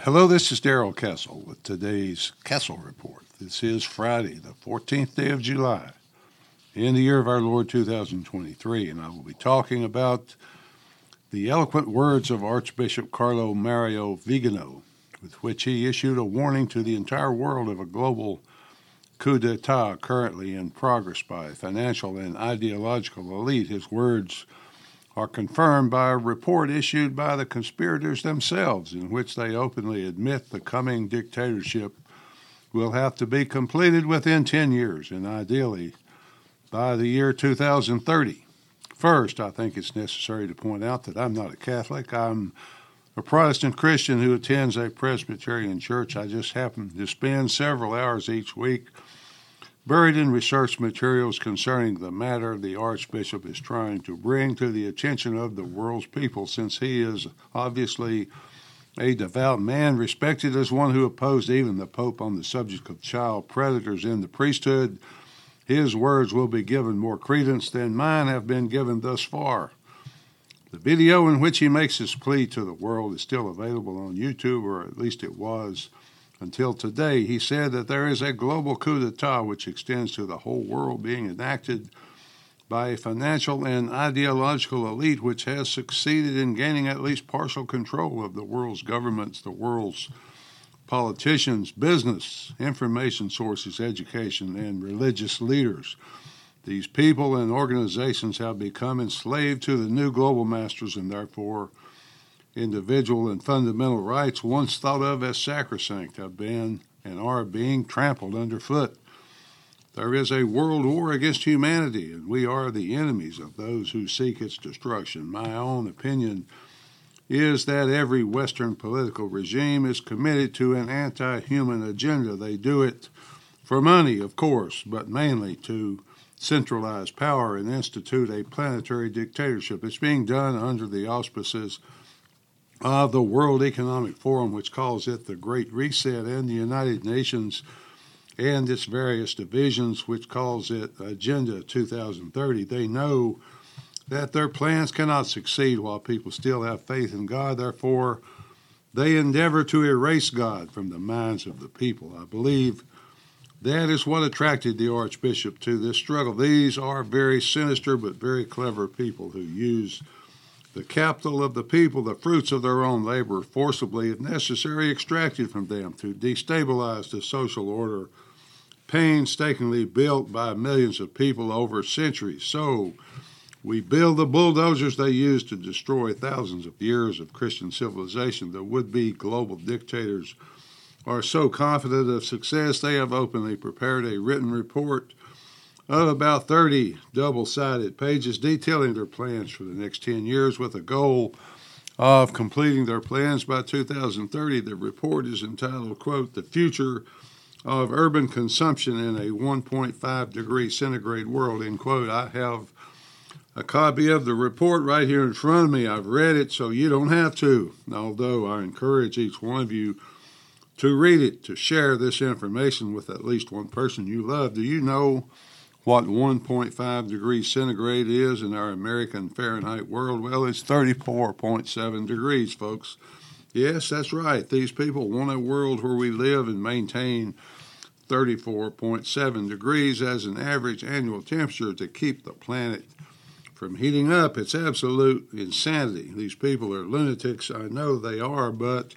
Hello, this is Darrell Castle with today's Castle Report. This is Friday, the 14th day of July, in the year of our Lord 2023, and I will be talking about the eloquent words of Archbishop Carlo Mario Vigano, with which he issued a warning to the entire world of a global coup d'etat currently in progress by financial and ideological elite. His words are confirmed by a report issued by the conspirators themselves, in which they openly admit the coming dictatorship will have to be completed within 10 years and ideally by the year 2030. First, I think it's necessary to point out that I'm not a Catholic. I'm a Protestant Christian who attends a Presbyterian church. I just happen to spend several hours each week Buried in research materials concerning the matter, the Archbishop is trying to bring to the attention of the world's people, since he is obviously a devout man, respected as one who opposed even the Pope on the subject of child predators in the priesthood. His words will be given more credence than mine have been given thus far. The video in which he makes his plea to the world is still available on YouTube, or at least it was until today, he said that there is a global coup d'etat which extends to the whole world being enacted by a financial and ideological elite which has succeeded in gaining at least partial control of the world's governments, the world's politicians, business, information sources, education, and religious leaders. These people and organizations have become enslaved to the new global masters and therefore individual and fundamental rights once thought of as sacrosanct have been and are being trampled underfoot. There is a world war against humanity, and we are the enemies of those who seek its destruction. My own opinion is that every Western political regime is committed to an anti human agenda. They do it for money, of course, but mainly to centralize power and institute a planetary dictatorship. It's being done under the auspices of the World Economic Forum, which calls it the Great Reset, and the United Nations and its various divisions, which calls it Agenda 2030. They know that their plans cannot succeed while people still have faith in God. Therefore, they endeavor to erase God from the minds of the people. I believe that is what attracted the Archbishop to this struggle. These are very sinister but very clever people who use the capital of the people, the fruits of their own labor, forcibly, if necessary, extracted from them to destabilize the social order painstakingly built by millions of people over centuries. So, we build the bulldozers they use to destroy thousands of years of Christian civilization. The would be global dictators are so confident of success, they have openly prepared a written report of about 30 double sided pages detailing their plans for the next 10 years with a goal of completing their plans by 2030. The report is entitled, quote, The Future of Urban Consumption in a 1.5 degree centigrade world, end quote. I have a copy of the report right here in front of me. I've read it, so you don't have to, although I encourage each one of you to read it, to share this information with at least one person you love. Do you know what 1.5 degrees centigrade is in our American Fahrenheit world? Well, it's 34.7 degrees, folks. Yes, that's right. These people want a world where we live and maintain 34.7 degrees as an average annual temperature to keep the planet from heating up. It's absolute insanity. These people are lunatics. I know they are, but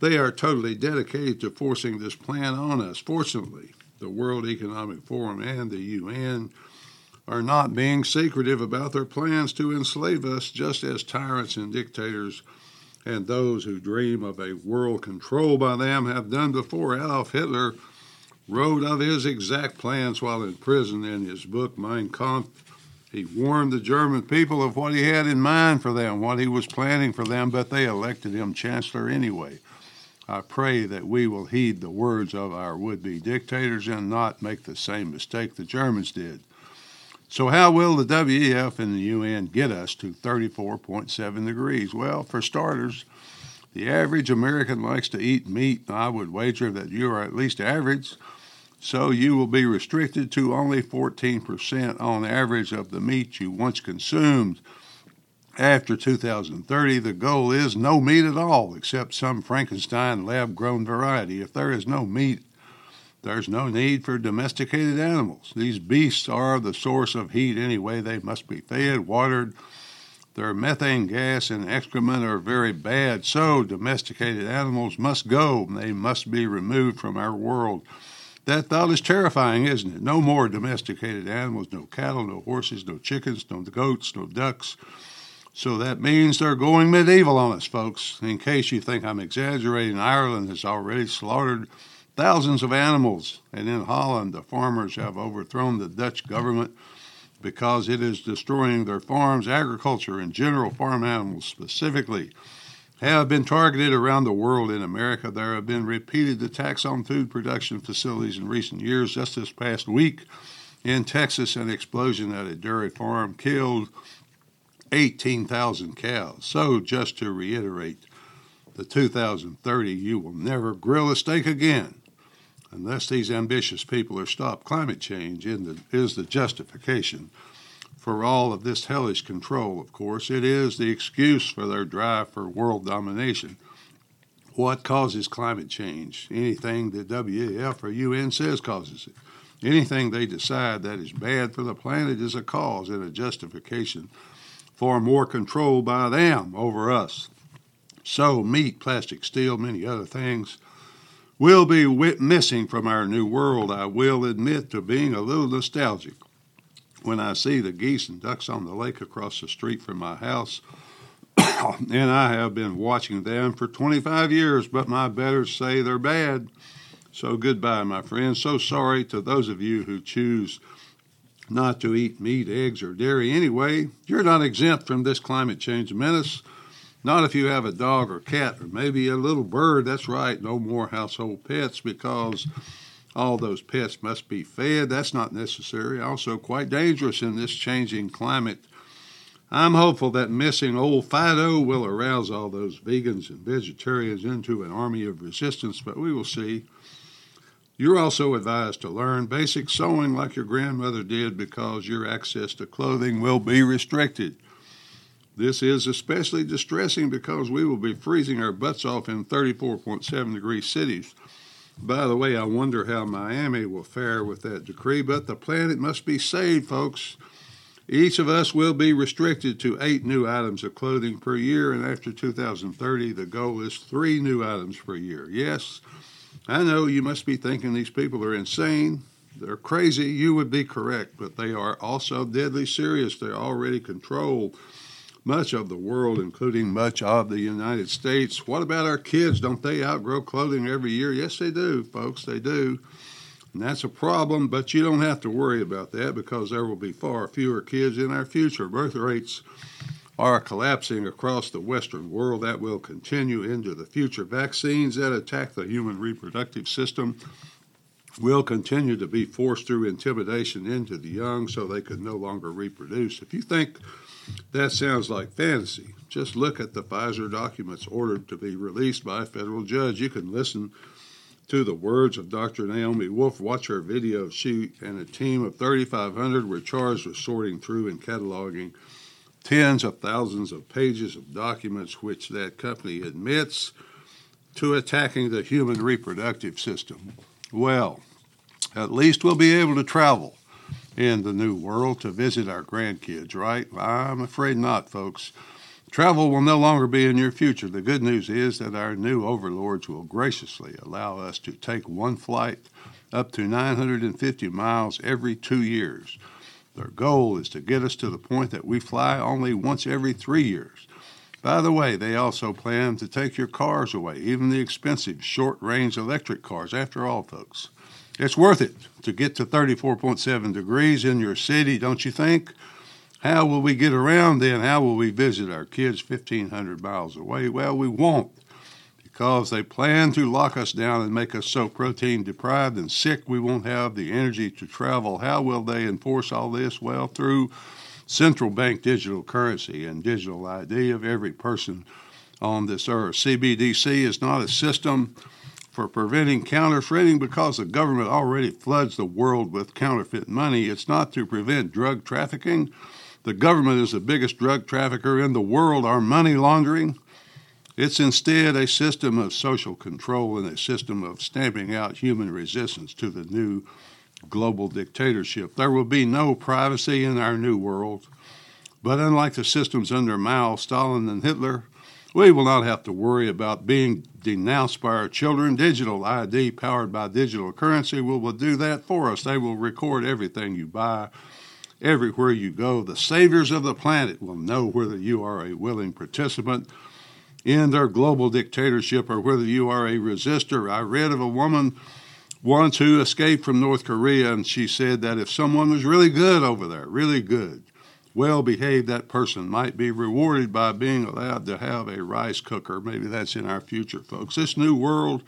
they are totally dedicated to forcing this plan on us. Fortunately, the World Economic Forum and the UN are not being secretive about their plans to enslave us, just as tyrants and dictators and those who dream of a world controlled by them have done before. Adolf Hitler wrote of his exact plans while in prison in his book Mein Kampf. He warned the German people of what he had in mind for them, what he was planning for them, but they elected him chancellor anyway. I pray that we will heed the words of our would be dictators and not make the same mistake the Germans did. So, how will the WEF and the UN get us to 34.7 degrees? Well, for starters, the average American likes to eat meat. I would wager that you are at least average, so you will be restricted to only 14% on average of the meat you once consumed. After 2030, the goal is no meat at all, except some Frankenstein lab grown variety. If there is no meat, there's no need for domesticated animals. These beasts are the source of heat anyway. They must be fed, watered. Their methane gas and excrement are very bad, so domesticated animals must go. They must be removed from our world. That thought is terrifying, isn't it? No more domesticated animals, no cattle, no horses, no chickens, no goats, no ducks. So that means they're going medieval on us, folks. In case you think I'm exaggerating, Ireland has already slaughtered thousands of animals, and in Holland, the farmers have overthrown the Dutch government because it is destroying their farms, agriculture, and general farm animals specifically have been targeted around the world. In America, there have been repeated attacks on food production facilities in recent years. Just this past week in Texas, an explosion at a dairy farm killed 18,000 cows. So, just to reiterate, the 2030, you will never grill a steak again unless these ambitious people are stopped. Climate change the, is the justification for all of this hellish control, of course. It is the excuse for their drive for world domination. What causes climate change? Anything the WEF or UN says causes it. Anything they decide that is bad for the planet is a cause and a justification for more control by them over us. So, meat, plastic, steel, many other things will be missing from our new world. I will admit to being a little nostalgic when I see the geese and ducks on the lake across the street from my house. and I have been watching them for 25 years, but my betters say they're bad. So goodbye, my friends. So sorry to those of you who choose not to eat meat, eggs, or dairy anyway. You're not exempt from this climate change menace. Not if you have a dog or cat or maybe a little bird. That's right, no more household pets because all those pets must be fed. That's not necessary. Also, quite dangerous in this changing climate. I'm hopeful that missing old Fido will arouse all those vegans and vegetarians into an army of resistance, but we will see. You're also advised to learn basic sewing like your grandmother did because your access to clothing will be restricted. This is especially distressing because we will be freezing our butts off in 34.7 degree cities. By the way, I wonder how Miami will fare with that decree, but the planet must be saved, folks. Each of us will be restricted to eight new items of clothing per year, and after 2030, the goal is three new items per year. Yes, I know you must be thinking these people are insane. They're crazy. You would be correct, but they are also deadly serious. They already control much of the world, including much of the United States. What about our kids? Don't they outgrow clothing every year? Yes, they do, folks. They do. And that's a problem, but you don't have to worry about that because there will be far fewer kids in our future. Birth rates are collapsing across the Western world. That will continue into the future. Vaccines that attack the human reproductive system will continue to be forced through intimidation into the young so they can no longer reproduce. If you think that sounds like fantasy, just look at the Pfizer documents ordered to be released by a federal judge. You can listen to the words of Dr. Naomi Wolf. Watch her video. She and a team of 3,500 were charged with sorting through and cataloging tens of thousands of pages of documents which that company admits to attacking the human reproductive system. Well, at least we'll be able to travel in the new world to visit our grandkids, right? I'm afraid not, folks. Travel will no longer be in your future. The good news is that our new overlords will graciously allow us to take one flight up to 950 miles every two years. Their goal is to get us to the point that we fly only once every three years. By the way, they also plan to take your cars away, even the expensive short range electric cars. After all, folks, it's worth it to get to 34.7 degrees in your city, don't you think? How will we get around then? How will we visit our kids 1,500 miles away? Well, we won't because they plan to lock us down and make us so protein deprived and sick we won't have the energy to travel. How will they enforce all this? Well, through central bank digital currency and digital ID of every person on this earth. CBDC is not a system for preventing counterfeiting because the government already floods the world with counterfeit money. It's not to prevent drug trafficking the government is the biggest drug trafficker in the world Our money laundering. It's instead a system of social control and a system of stamping out human resistance to the new global dictatorship. There will be no privacy in our new world. But unlike the systems under Mao, Stalin, and Hitler, we will not have to worry about being denounced by our children. Digital ID powered by digital currency will, will do that for us. They will record everything you buy, everywhere you go. The saviors of the planet will know whether you are a willing participant in their global dictatorship or whether you are a resistor. I read of a woman once who escaped from North Korea, and she said that if someone was really good over there, really good, well behaved, that person might be rewarded by being allowed to have a rice cooker. Maybe that's in our future, folks. This new world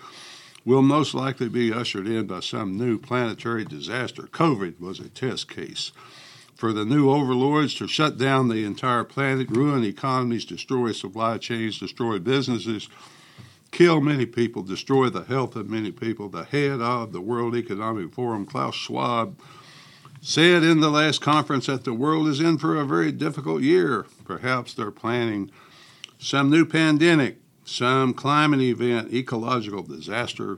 will most likely be ushered in by some new planetary disaster. COVID was a test case for the new overlords to shut down the entire planet, ruin economies, destroy supply chains, destroy businesses, kill many people, destroy the health of many people. The head of the World Economic Forum, Klaus Schwab, said in the last conference that the world is in for a very difficult year. Perhaps they're planning some new pandemic, some climate event, ecological disaster,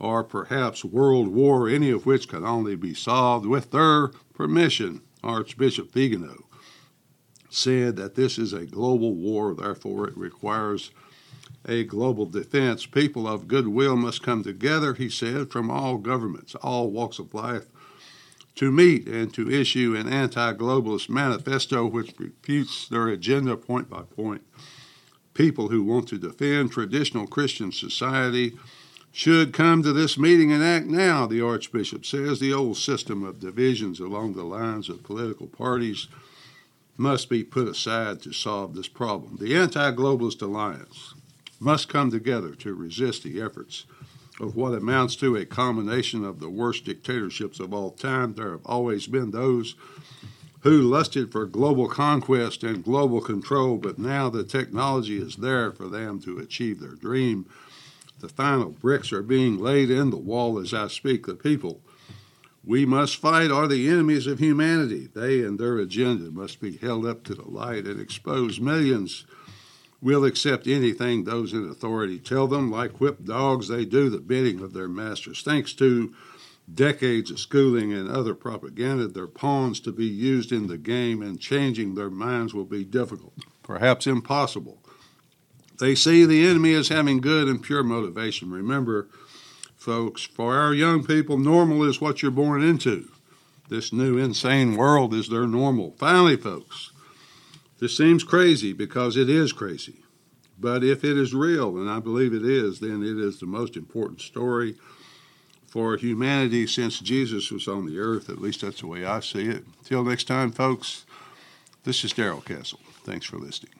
or perhaps world war, any of which can only be solved with their permission. Archbishop Vigano said that this is a global war, therefore, it requires a global defense. People of goodwill must come together, he said, from all governments, all walks of life, to meet and to issue an anti globalist manifesto which refutes their agenda point by point. People who want to defend traditional Christian society should come to this meeting and act now, the Archbishop says. The old system of divisions along the lines of political parties must be put aside to solve this problem. The Anti Globalist Alliance must come together to resist the efforts of what amounts to a combination of the worst dictatorships of all time. There have always been those who lusted for global conquest and global control, but now the technology is there for them to achieve their dream. The final bricks are being laid in the wall as I speak. The people we must fight are the enemies of humanity. They and their agenda must be held up to the light and exposed. millions will accept anything those in authority tell them. Like whipped dogs, they do the bidding of their masters. Thanks to decades of schooling and other propaganda, they're pawns to be used in the game, and changing their minds will be difficult, perhaps impossible. They see the enemy as having good and pure motivation. Remember, folks, for our young people, normal is what you're born into. This new insane world is their normal. Finally, folks, this seems crazy because it is crazy. But if it is real, and I believe it is, then it is the most important story for humanity since Jesus was on the earth. At least that's the way I see it. Till next time, folks, this is Darrell Castle. Thanks for listening.